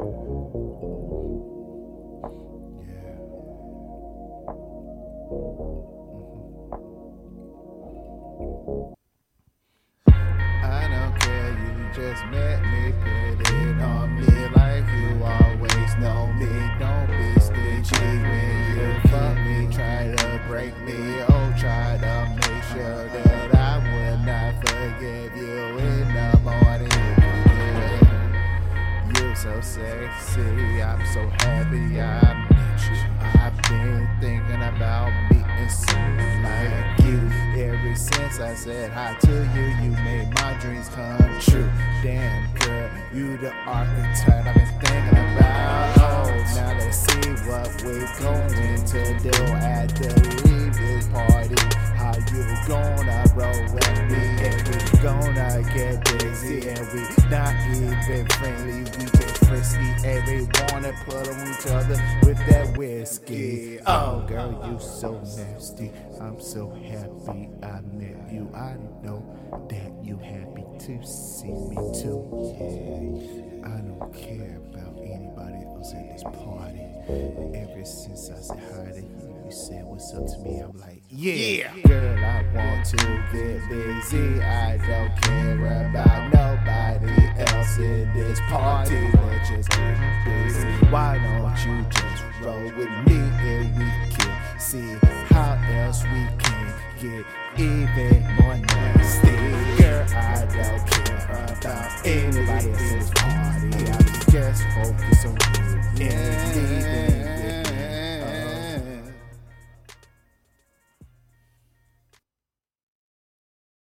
Mm-hmm. just met me, put it on me like sexy, I'm so happy I met you. I've been thinking about meeting someone like you. Ever since I said hi to you, you made my dreams come true. Damn girl, you the archetype I've been thinking about. Oh, now let's see what we're going to do at the we not even friendly. We just frisky and we wanna put on each other with that whiskey. Oh, girl, you so nasty. I'm so happy I met you. I know that you happy to see me too. Yeah, I don't care about anybody else at this party. Ever since I said hi to you, you said what's up to me. I'm like, yeah, girl, I want to get busy. I don't care about nobody in this party. Let's just get busy. Why don't you just roll with me and we can see how else we can get even more